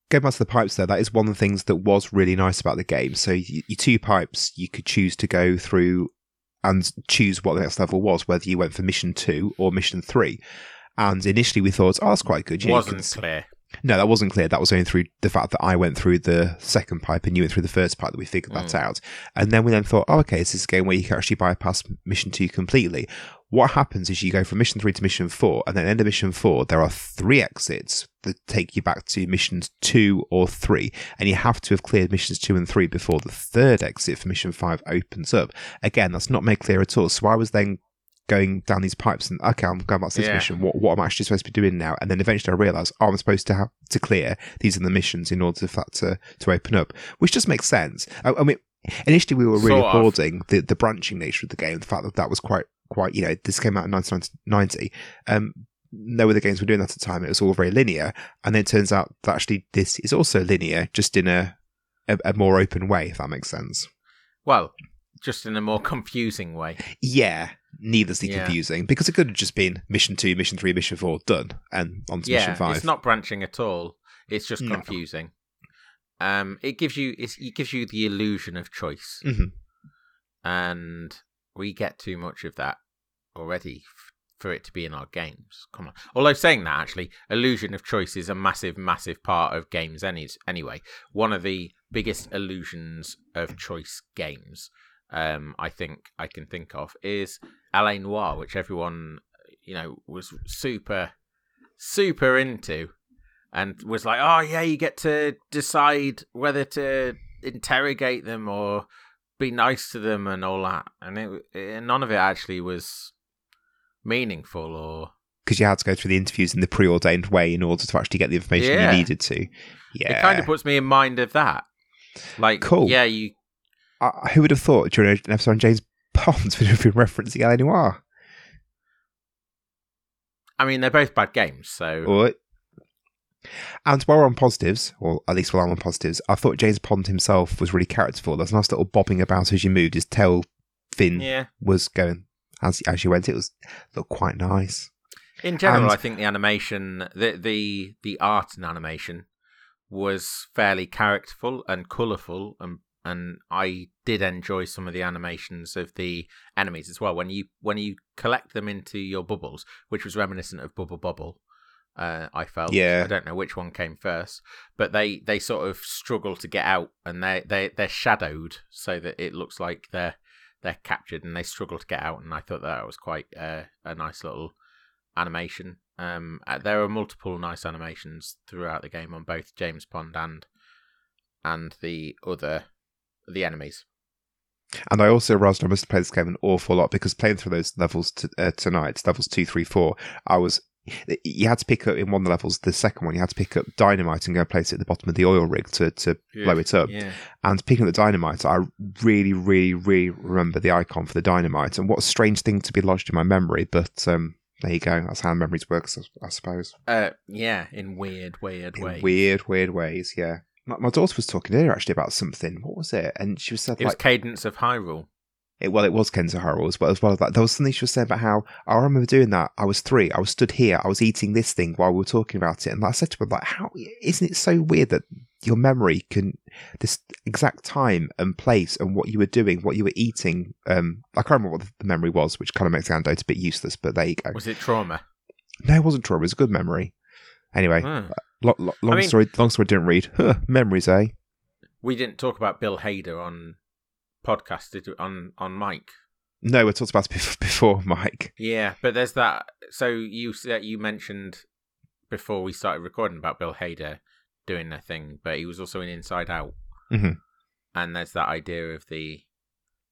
Going back to the pipes, though, that is one of the things that was really nice about the game. So your two pipes, you could choose to go through and choose what the next level was, whether you went for mission two or mission three. And initially, we thought, oh, that's quite good. You know, Wasn't can clear. No, that wasn't clear. That was only through the fact that I went through the second pipe and you went through the first pipe that we figured that Mm. out. And then we then thought, oh, okay, this is a game where you can actually bypass mission two completely. What happens is you go from mission three to mission four, and then end of mission four, there are three exits that take you back to missions two or three, and you have to have cleared missions two and three before the third exit for mission five opens up. Again, that's not made clear at all. So I was then going down these pipes and okay, I'm going back to this Yeah. mission. What what am I actually supposed to be doing now? And then eventually I realise oh, I'm supposed to have to clear these are the missions in order for that to to open up, which just makes sense. I, I mean, initially we were really Sort of. applauding the the branching nature of the game, the fact that that was quite quite you know this came out in 1990. Um, no other games were doing that at the time. It was all very linear, and then it turns out that actually this is also linear, just in a a, a more open way, if that makes sense. Well, just in a more confusing way. Yeah, needlessly Yeah. confusing because it could have just been mission two, mission three, mission four, done, and on to yeah, mission five. it's not branching at all. It's just No. confusing. Um, it gives you it's, it gives you the illusion of choice, Mhm. and we get too much of that already f- for it to be in our games. Come on. Although saying that, actually, illusion of choice is a massive, massive part of games. Any anyway, one of the biggest illusions of choice games, um, I think I can think of is L.A. Noire, which everyone you know was super, super into, and was like, oh yeah, you get to decide whether to interrogate them or be nice to them and all that, and it, it none of it actually was meaningful or because you had to go through the interviews in the preordained way in order to actually get the information Yeah. you needed to. Yeah, it kind of puts me in mind of that. Like, Cool. yeah, you I, who would have thought during an episode on James Pond would have been referencing L.A. Noire? I mean, they're both bad games, so and while we're on positives, or at least while I'm on positives, I thought James Pond himself was really characterful. There's a nice little bobbing about as you moved. His tail fin yeah. was going as as you went. It was looked quite nice. In general, And- I think the animation, the the the art and animation was fairly characterful and colourful, and and I did enjoy some of the animations of the enemies as well. When you when you collect them into your bubbles, which was reminiscent of Bubble Bobble, uh, I felt. Yeah. I don't know which one came first, but they they sort of struggle to get out, and they they they're shadowed so that it looks like they're they're captured, and they struggle to get out. And I thought that was quite uh, a nice little animation. Um, uh, there are multiple nice animations throughout the game on both James Pond and and the other the enemies. And I also realised I must have played this game an awful lot because playing through those levels t- uh, tonight, levels two, three, four, I was. You had to pick up in one of the levels. The second one, you had to pick up dynamite and go and place it at the bottom of the oil rig to, to blow it up. Yeah, And picking up the dynamite, I really, really, really remember the icon for the dynamite. And what a strange thing to be lodged in my memory. But um, there you go. That's how memories work, I suppose. uh, yeah, in weird, weird In ways. weird, weird ways. Yeah. My, my daughter was talking earlier actually about something. What was it? And she was said It was like, Cadence of Hyrule. it, well, it was Cadence of Hyrule as well. As well as that, there was something she was saying about how I remember doing that. I was three. I was stood here. I was eating this thing while we were talking about it. And I said to her, like, how isn't it so weird that your memory can this exact time and place and what you were doing, what you were eating. Um, I can't remember what the memory was, which kind of makes the anecdote a bit useless. But there you go. Was it Trauma? No, it wasn't trauma. It was a good memory. Anyway, Hmm. Lo- lo- long mean- story. Long story. Didn't read. Huh, memories, eh? We didn't talk about Bill Hader on podcast did we? on on Mike. No, we talked about it before, Mike. Yeah, but there's that. So you you mentioned before we started recording about Bill Hader doing their thing, but he was also in Inside Out, Mhm. and there's that idea of the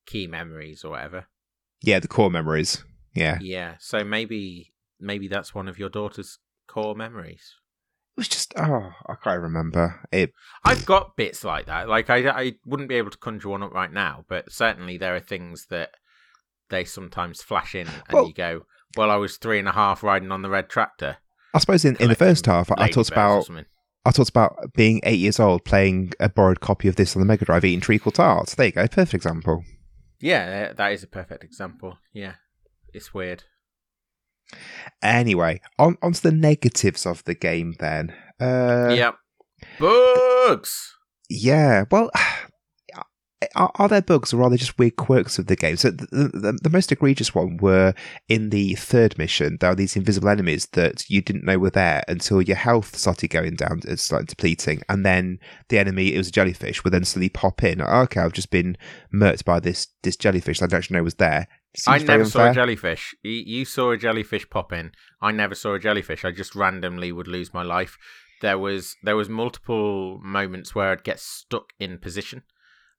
key memories or whatever. Yeah, the core memories. Yeah, Yeah, so maybe maybe that's one of your daughter's core memories. It was just oh, I can't remember it. I've got bits like that. Like I, I wouldn't be able to conjure one up right now, but certainly there are things that they sometimes flash in, and Well- you go, "Well, I was three and a half riding on the red tractor." I suppose in, in the first half, I, talked about. I talked about being eight years old playing a borrowed copy of this on the Mega Drive, eating treacle tarts. There you go, perfect example. Yeah, that is a perfect example. Yeah, it's weird. Anyway, on onto the negatives of the game then. Uh, yep. Bugs. Yeah, well, are, are there bugs or are they just weird quirks of the game? So the, the, the most egregious one were in the third mission. There are these invisible enemies that you didn't know were there until your health started going down, it started depleting, and then the enemy, it was a jellyfish, would then suddenly pop in. Okay, I've just been murked by this this jellyfish that I don't actually know was there. I Seems never saw a jellyfish. You, you saw a jellyfish pop in. I never saw a jellyfish. I just randomly would lose my life. There was there was multiple moments where I'd get stuck in position,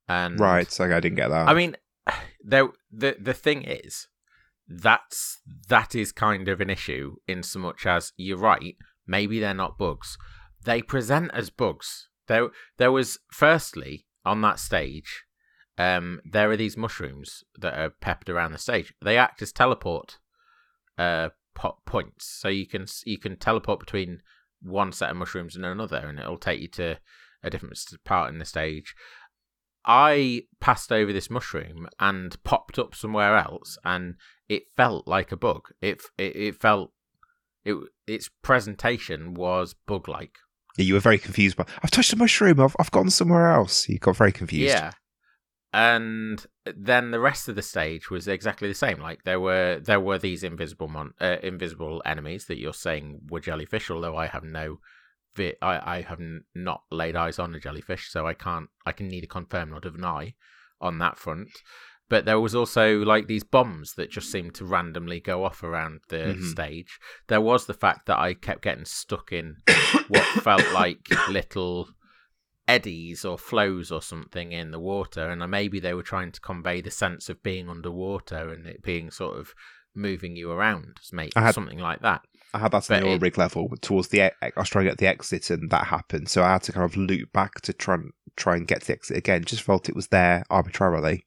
and Right, okay, I didn't get that. I mean, there the the thing is, that's that is kind of an issue in so much as you're right. Maybe they're not bugs. They present as bugs. There, there was firstly on that stage. Um, there are these mushrooms that are peppered around the stage. They act as teleport uh, po- points, so you can you can teleport between one set of mushrooms and another, and it'll take you to a different part in the stage. I passed over this mushroom and popped up somewhere else, and it felt like a bug. It it, it felt it its presentation was bug like. Yeah, you were very confused. I've touched a mushroom. I've I've gone somewhere else. You got very confused. Yeah, and then the rest of the stage was exactly the same. Like there were there were these invisible mon- uh, invisible enemies that you're saying were jellyfish, although I have no vi- I I have not laid eyes on a jellyfish, so I can't I can neither confirm nor deny on that front. But there was also like these bombs that just seemed to randomly go off around the mm-hmm. stage. There was the fact that I kept getting stuck in what felt like little eddies or flows or something in the water, and maybe they were trying to convey the sense of being underwater and it being sort of moving you around, maybe had, something like that. I had that on the oil rig level towards the. I was trying to get the exit, and that happened. So I had to kind of loop back to try and try and get the exit again. Just felt it was there arbitrarily.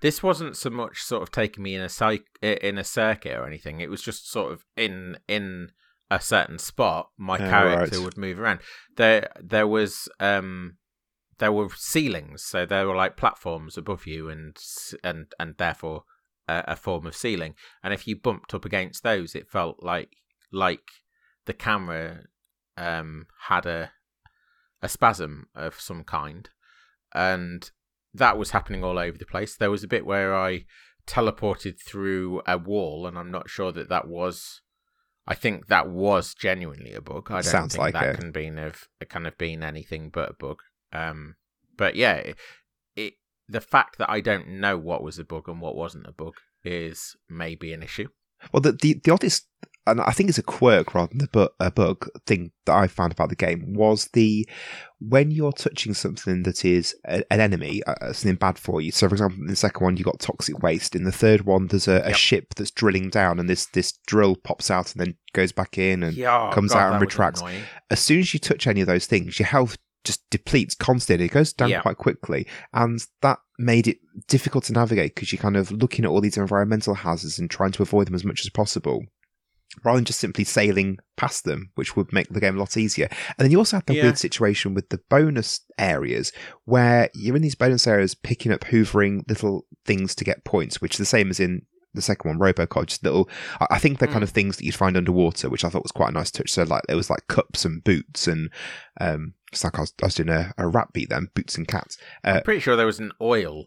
This wasn't so much sort of taking me in a psych, in a circuit or anything. It was just sort of in in a certain spot, my yeah, character right. would move around. There, there was um, there were ceilings, so there were like platforms above you, and and and therefore a, a form of ceiling. And if you bumped up against those, it felt like like the camera um, had a a spasm of some kind, and that was happening all over the place. There was a bit where I teleported through a wall, and I'm not sure that that was I think that was genuinely a bug. I don't Sounds think like that it. can be of kind of been anything but a bug. Um, but yeah, it, it the fact that I don't know what was a bug and what wasn't a bug is maybe an issue. Well, the the, the oddest, and I think it's a quirk rather than bu- a bug thing that I found about the game was the when you're touching something that is a, an enemy, uh, something bad for you. So, for example, in the second one, you got toxic waste. In the third one, there's a, a yep. ship that's drilling down, and this this drill pops out and then goes back in and yeah, comes God, out and retracts. As soon as you touch any of those things, your health just depletes constantly. It goes down yeah. quite quickly, and that made it difficult to navigate because you're kind of looking at all these environmental hazards and trying to avoid them as much as possible, rather than just simply sailing past them, which would make the game a lot easier. And then you also have the yeah. weird situation with the bonus areas where you're in these bonus areas picking up hoovering little things to get points, which is the same as in the second one, Robocod, just little. I think they're mm. kind of things that you'd find underwater, which I thought was quite a nice touch. So like there was like cups and boots, and um, it's like I was, I was doing a, a rap beat then, boots and cats. Uh, I'm pretty sure there was an oil.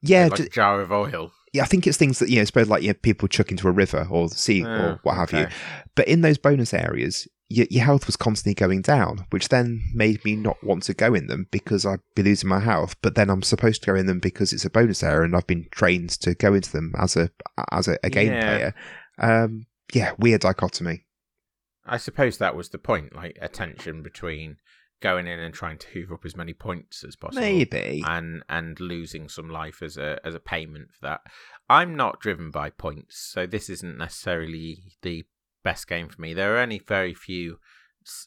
Yeah, like just, a jar of oil. Yeah, I think it's things that you know, suppose like you people chuck into a river or the sea or oh, what have okay. you. But in those bonus areas, your, your health was constantly going down, which then made me not want to go in them because I'd be losing my health. But then I'm supposed to go in them because it's a bonus area, and I've been trained to go into them as a as a, a game yeah. player. Um, yeah, weird dichotomy. I suppose that was the point, like a tension between going in and trying to hoover up as many points as possible, maybe, and and losing some life as a as a payment for that. I'm not driven by points, so this isn't necessarily the best game for me. There are only very few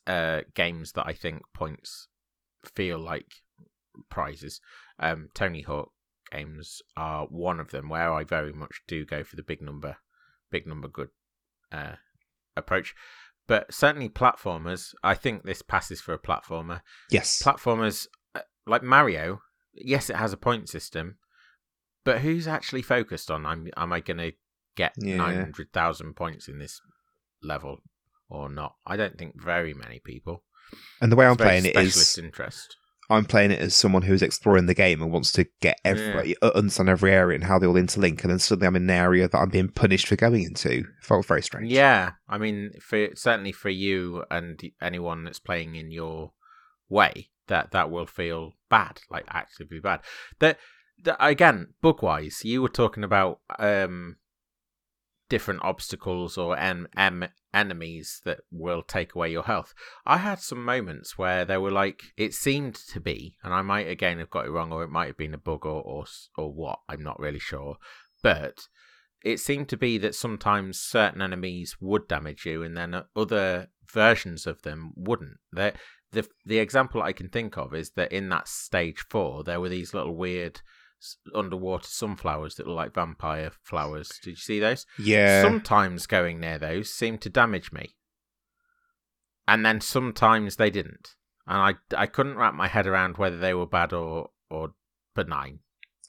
uh, games that I think points feel like prizes. Um, Tony Hawk games are one of them where I very much do go for the big number, big number good uh, approach. But certainly platformers, I think this passes for a platformer. Yes, platformers uh, like Mario. Yes, it has a point system, but who's actually focused on? I'm, am I going to get yeah. nine hundred thousand points in this level or not. I don't think very many people. And the way I'm playing it is interest. I'm playing it as someone who's exploring the game and wants to get every yeah. Understand every area and how they all interlink, and then suddenly I'm in an area that I'm being punished for going into. It felt very strange. Yeah, I mean, for certainly for you and anyone that's playing in your way, that that will feel bad, like actively bad. That, that again, book wise, you were talking about um different obstacles or en- em- enemies that will take away your health. I had some moments where there were like it seemed to be, and I might again have got it wrong, or it might have been a bug or or, or what. I'm not really sure, but it seemed to be that sometimes certain enemies would damage you, and then other versions of them wouldn't. The the the example I can think of is that in that stage four, there were these little weird underwater sunflowers that look like vampire flowers. Did you see those? Yeah. Sometimes going near those seemed to damage me, and then sometimes they didn't, and I I couldn't wrap my head around whether they were bad or or benign.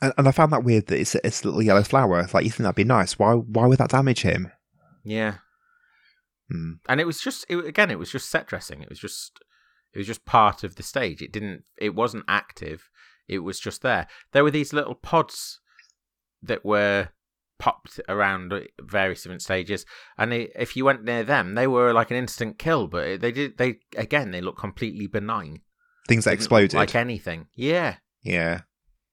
And, and I found that weird that it's a, it's a little yellow flower. Like you think that'd be nice. Why why would that damage him? Yeah. Hmm. And it was just it, again, it was just set dressing. It was just it was just part of the stage. It didn't it wasn't active. It was just there. There were these little pods that were popped around various different stages, and if you went near them, they were like an instant kill. But they did they again they look completely benign. Things that exploded. like anything. Yeah, yeah.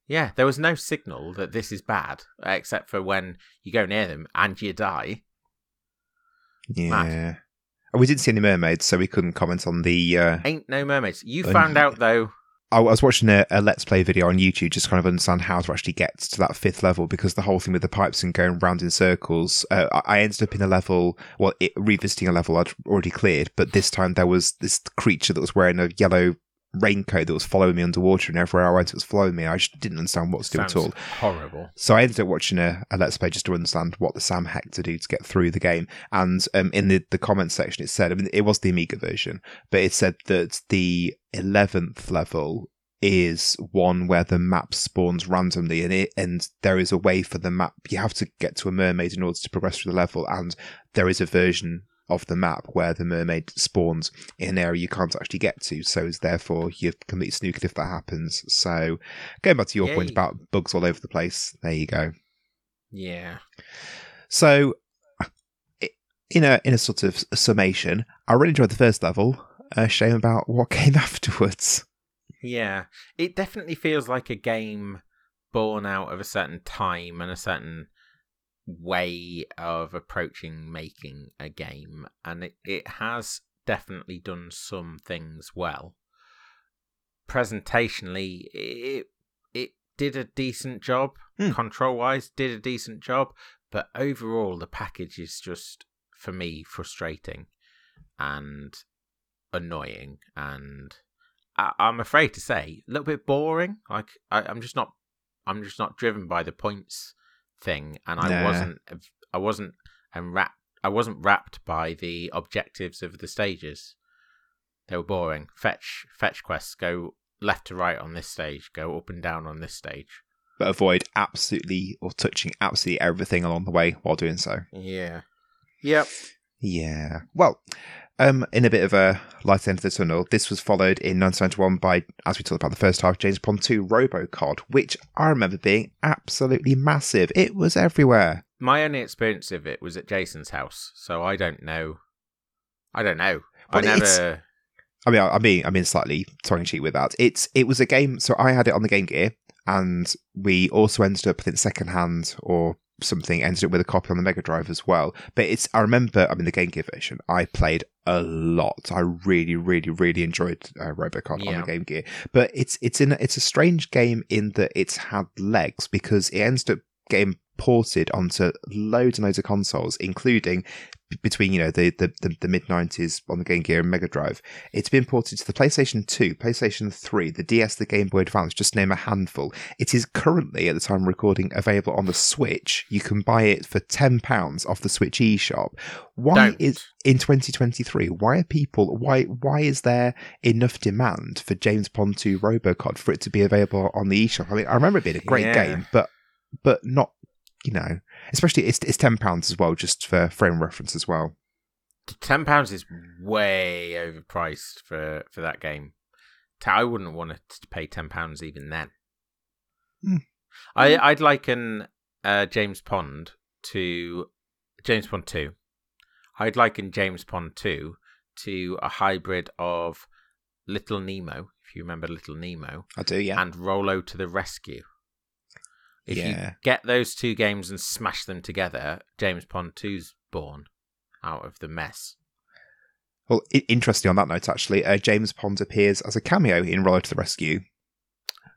yeah. There was no signal that this is bad, except for when you go near them and you die. Yeah. Mad. And we didn't see any mermaids, so we couldn't comment on the. Uh, Ain't no mermaids. You And- found out though. I was watching a, a let's play video on YouTube, just kind of understand how to actually get to that fifth level because the whole thing with the pipes and going round in circles. Uh, I ended up in a level, well, it, revisiting a level I'd already cleared, but this time there was this creature that was wearing a yellow raincoat that was following me underwater, and everywhere I went, it was following me. I just didn't understand what to do at all. horrible. So I ended up watching a, a let's play just to understand what the Sam heck to do to get through the game. And um, in the the comments section, it said, I mean, it was the Amiga version, but it said that the eleventh level is one where the map spawns randomly, and it and there is a way for the map. You have to get to a mermaid in order to progress through the level, and there is a version of the map where the mermaid spawns in an area you can't actually get to. So is therefore you're completely snookered if that happens. So going back to your point about bugs all over the place, there you go. Yeah. So, in a in a sort of summation, I really enjoyed the first level. Uh, shame about what came afterwards. Yeah, it definitely feels like a game born out of a certain time and a certain way of approaching making a game, and it, it has definitely done some things well. Presentationally, it it did a decent job. Hmm. Control wise, did a decent job, but overall, the package is just for me frustrating and annoying and I, I'm afraid to say a little bit boring. Like I, I'm just not, I'm just not driven by the points thing, and I Nah. wasn't, I wasn't enwrapped, I wasn't wrapped by the objectives of the stages. They were boring. Fetch, fetch quests go left to right on this stage, go up and down on this stage. But avoid absolutely or touching absolutely everything along the way while doing so. Yeah. Yep. Yeah. Well, um, in a bit of a light end of the tunnel, this was followed in 1991 by, as we talked about the first half, James Pond 2 Robocod, which I remember being absolutely massive. It was everywhere. My only experience of it was at Jason's house, so I don't know. I don't know. I never. I mean, I I mean, I mean, slightly tongue in cheek with that. It's it was a game. So I had it on the Game Gear, and we also ended up, I think, second hand or something. Ended up with a copy on the Mega Drive as well. But it's I remember, I mean, the Game Gear version. I played a lot. I really, really, really enjoyed uh, Robocod on the Game Gear. But it's it's in it's a strange game in that it's had legs because it ends up getting ported onto loads and loads of consoles, including between you know the the, the, the mid nineties on the Game Gear and Mega Drive. It's been ported to the PlayStation 2, PlayStation 3, the DS, the Game Boy Advance, just name a handful. It is currently, at the time of recording, available on the Switch. You can buy it for £10 off the Switch eShop. Why Don't. is in 2023? Why are people? Why why is there enough demand for James Pond 2 Robocod for it to be available on the eShop? I mean, I remember it being a great Yeah. game, but but not you know, especially it's it's ten pounds as well, just for frame reference as well. ten pounds is way overpriced for for that game. I wouldn't want to pay ten pounds even then. Hmm. I I'd liken uh, James Pond to James Pond two. I'd liken James Pond two to a hybrid of Little Nemo, if you remember Little Nemo, I do, yeah. and Rollo to the Rescue. If you Yeah. get those two games and smash them together, James Pond 2's born out of the mess. Well, i- interesting on that note, actually, uh, James Pond appears as a cameo in Rollo to the Rescue.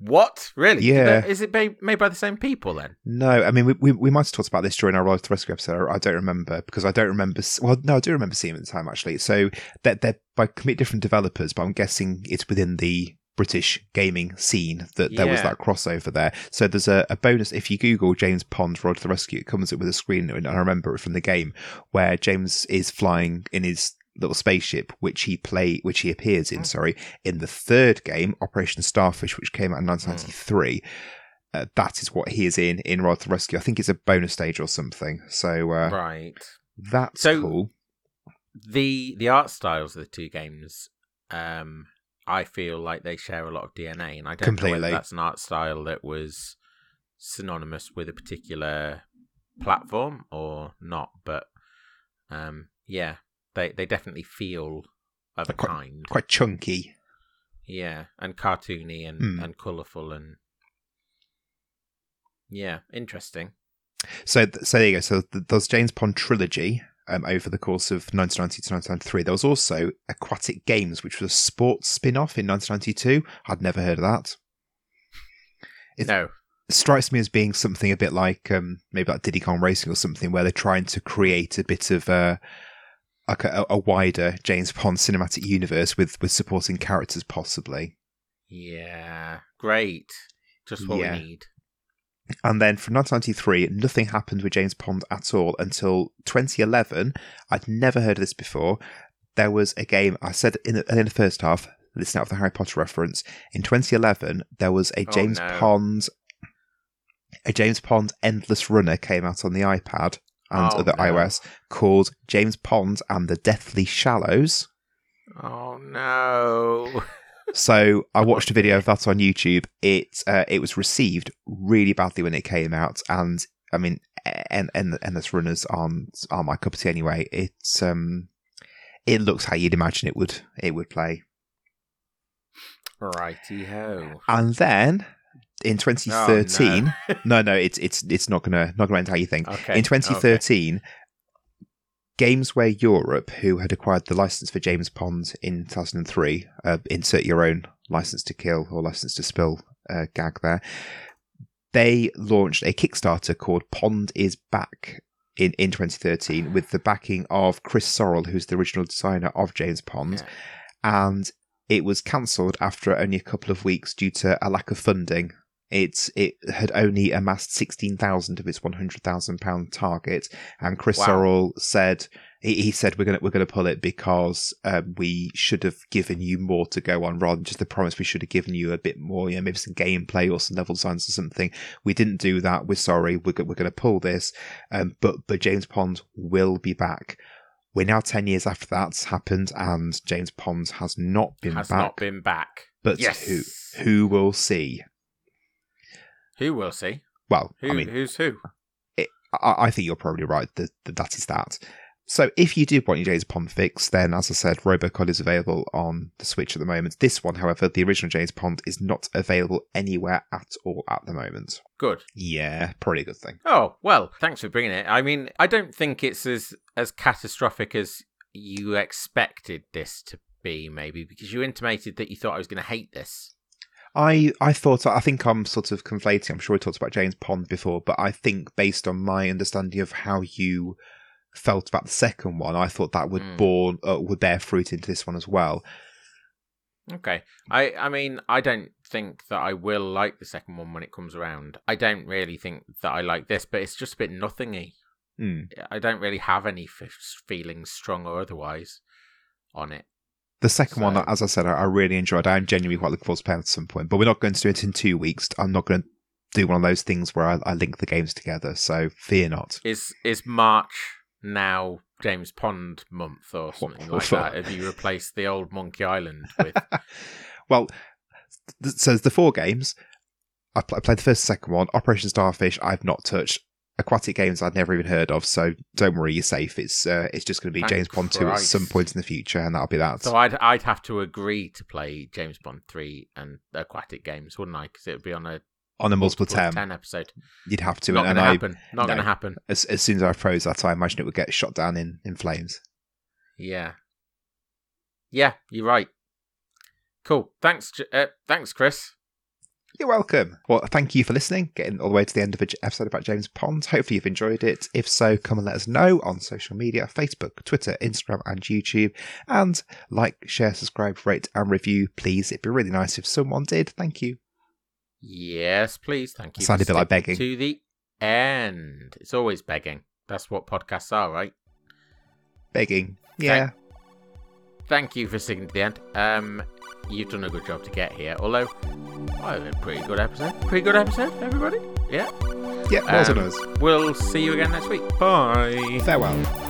What? Really? Yeah. Is it made by the same people then? No, I mean we, we we might have talked about this during our Rise to the Rescue episode. I don't remember because I don't remember. Well, no, I do remember seeing it at the time actually. So they're, they're by complete different developers, but I'm guessing it's within the British gaming scene that there was that crossover there. So there's a, a bonus if you Google James Pond Rollo to the Rescue, it comes up with a screen, and I remember it from the game where James is flying in his little spaceship, which he play, which he appears in. Sorry, in the third game, Operation Starfish, which came out in 1993. Uh, that is what he is in in Rollo the Rescue. I think it's a bonus stage or something. So uh, Right. that's So- cool. The the art styles of the two games, um, I feel like they share a lot of DNA, and I don't know Completely. whether that's an art style that was synonymous with a particular platform or not. But um, yeah, they they definitely feel of a Quite- kind. Quite chunky. Yeah, and cartoony and Hmm. and colourful and yeah, interesting. So, so there you go. So th- there's James Pond trilogy um, over the course of 1990 to 1993. There was also Aquatic Games, which was a sports spin-off in 1992. I'd never heard of that. It's- no, strikes me as being something a bit like um, maybe like Diddy Kong Racing or something, where they're trying to create a bit of a like a, a wider James Pond cinematic universe with with supporting characters, possibly. yeah, great, just what Yeah. we need. And then from 1993, nothing happened with James Pond at all until 2011. I'd never heard of this before. There was a game, I said in the, in the first half, listen out for the Harry Potter reference. In 2011, there was a Oh, James no. Pond, a James Pond Endless Runner came out on the iPad and Oh, other no. iOS called James Pond and the Deathly Shallows. Oh no. So I watched a video of that on YouTube. It uh, it was received really badly when it came out, and I mean, and and endless runners aren't are my cup of tea anyway. It's um, it looks how you'd imagine it would it would play. Righty ho. And then in 2013, Oh, no. no, it's it's it's not gonna not gonna end how you think. Okay. In 2013, Gameware Europe, who had acquired the license for James Pond in 2003, uh, insert your own license to kill or license to spill uh, gag there, they launched a Kickstarter called Pond is Back in, in 2013 with the backing of Chris Sorrell, who's the original designer of James Pond. And it was cancelled after only a couple of weeks due to a lack of funding. It's it had only amassed sixteen thousand of its one hundred thousand pound target, and Chris Wow. Sorrell said he, he said we're gonna we're gonna pull it because um, we should have given you more to go on rather than just the promise we should have given you a bit more, you know, maybe some gameplay or some level designs or something. We didn't do that. We're sorry. We're go- we're gonna pull this, um, but but James Pond will be back. We're now ten years after that's happened, and James Pond has not been Has back. not been back. but Yes. who who will see? Who will see? Well, Who I mean, who's who? I, I think you're probably right that, that that is that. So if you do want your James Pond fix, then as I said, Robocod is available on the Switch at the moment. This one, however, the original James Pond is not available anywhere at all at the moment. Good. Yeah, probably a good thing. Oh well, thanks for bringing it. I mean, I don't think it's as as catastrophic as you expected this to be, maybe because you intimated that you thought I was going to hate this. I I thought I think I'm sort of conflating. I'm sure we talked about James Pond before, but I think based on my understanding of how you felt about the second one, I thought that would Mm. born uh, would bear fruit into this one as well. Okay. I I mean, I don't think that I will like the second one when it comes around. I don't really think that I like this, but it's just a bit nothingy. Hmm. I don't really have any f- feelings, strong or otherwise, on it. The second one, as I said, I, I really enjoyed. I'm genuinely quite looking forward to playing at some point, but we're not going to do it in two weeks. I'm not going to do one of those things where I, I link the games together. So fear not. Is is March now James Pond month or something like that? Have you replaced the old Monkey Island with? well, th- so the four games. I, pl- I played the first second one. Operation Starfish, I've not touched. Aquatic games I'd never even heard of, so don't worry, you're safe. It's uh, it's just going to be Thank James Pond two at some point in the future, and that'll be that. so I'd I'd have to agree to play James Pond three and aquatic games, wouldn't I? Because it would be on a On a multiple, multiple ten, episode. you'd have to. Not going to happen. Not no. going to happen. as, as soon as I froze that, I imagine it would get shot down in, in flames. Yeah. Yeah, you're right. Cool. Thanks, uh, thanks, Chris. You're welcome. Well, thank you for listening, getting all the way to the end of an episode about James Pond. Hopefully, you've enjoyed it. If so, come and let us know on social media Facebook, Twitter, Instagram, and YouTube. And like, share, subscribe, rate, and review, please. It'd be really nice if someone did. Thank you. Yes, please. Thank you. Sounded a bit like begging. To the end. It's always begging. That's what podcasts are, right? Begging. Yeah. Thank you for sticking to the end. Um, you've done a good job to get here. Although, oh, a pretty good episode. Pretty good episode, everybody. Yeah. Yeah, Um, us. We'll see you again next week. Bye. Farewell.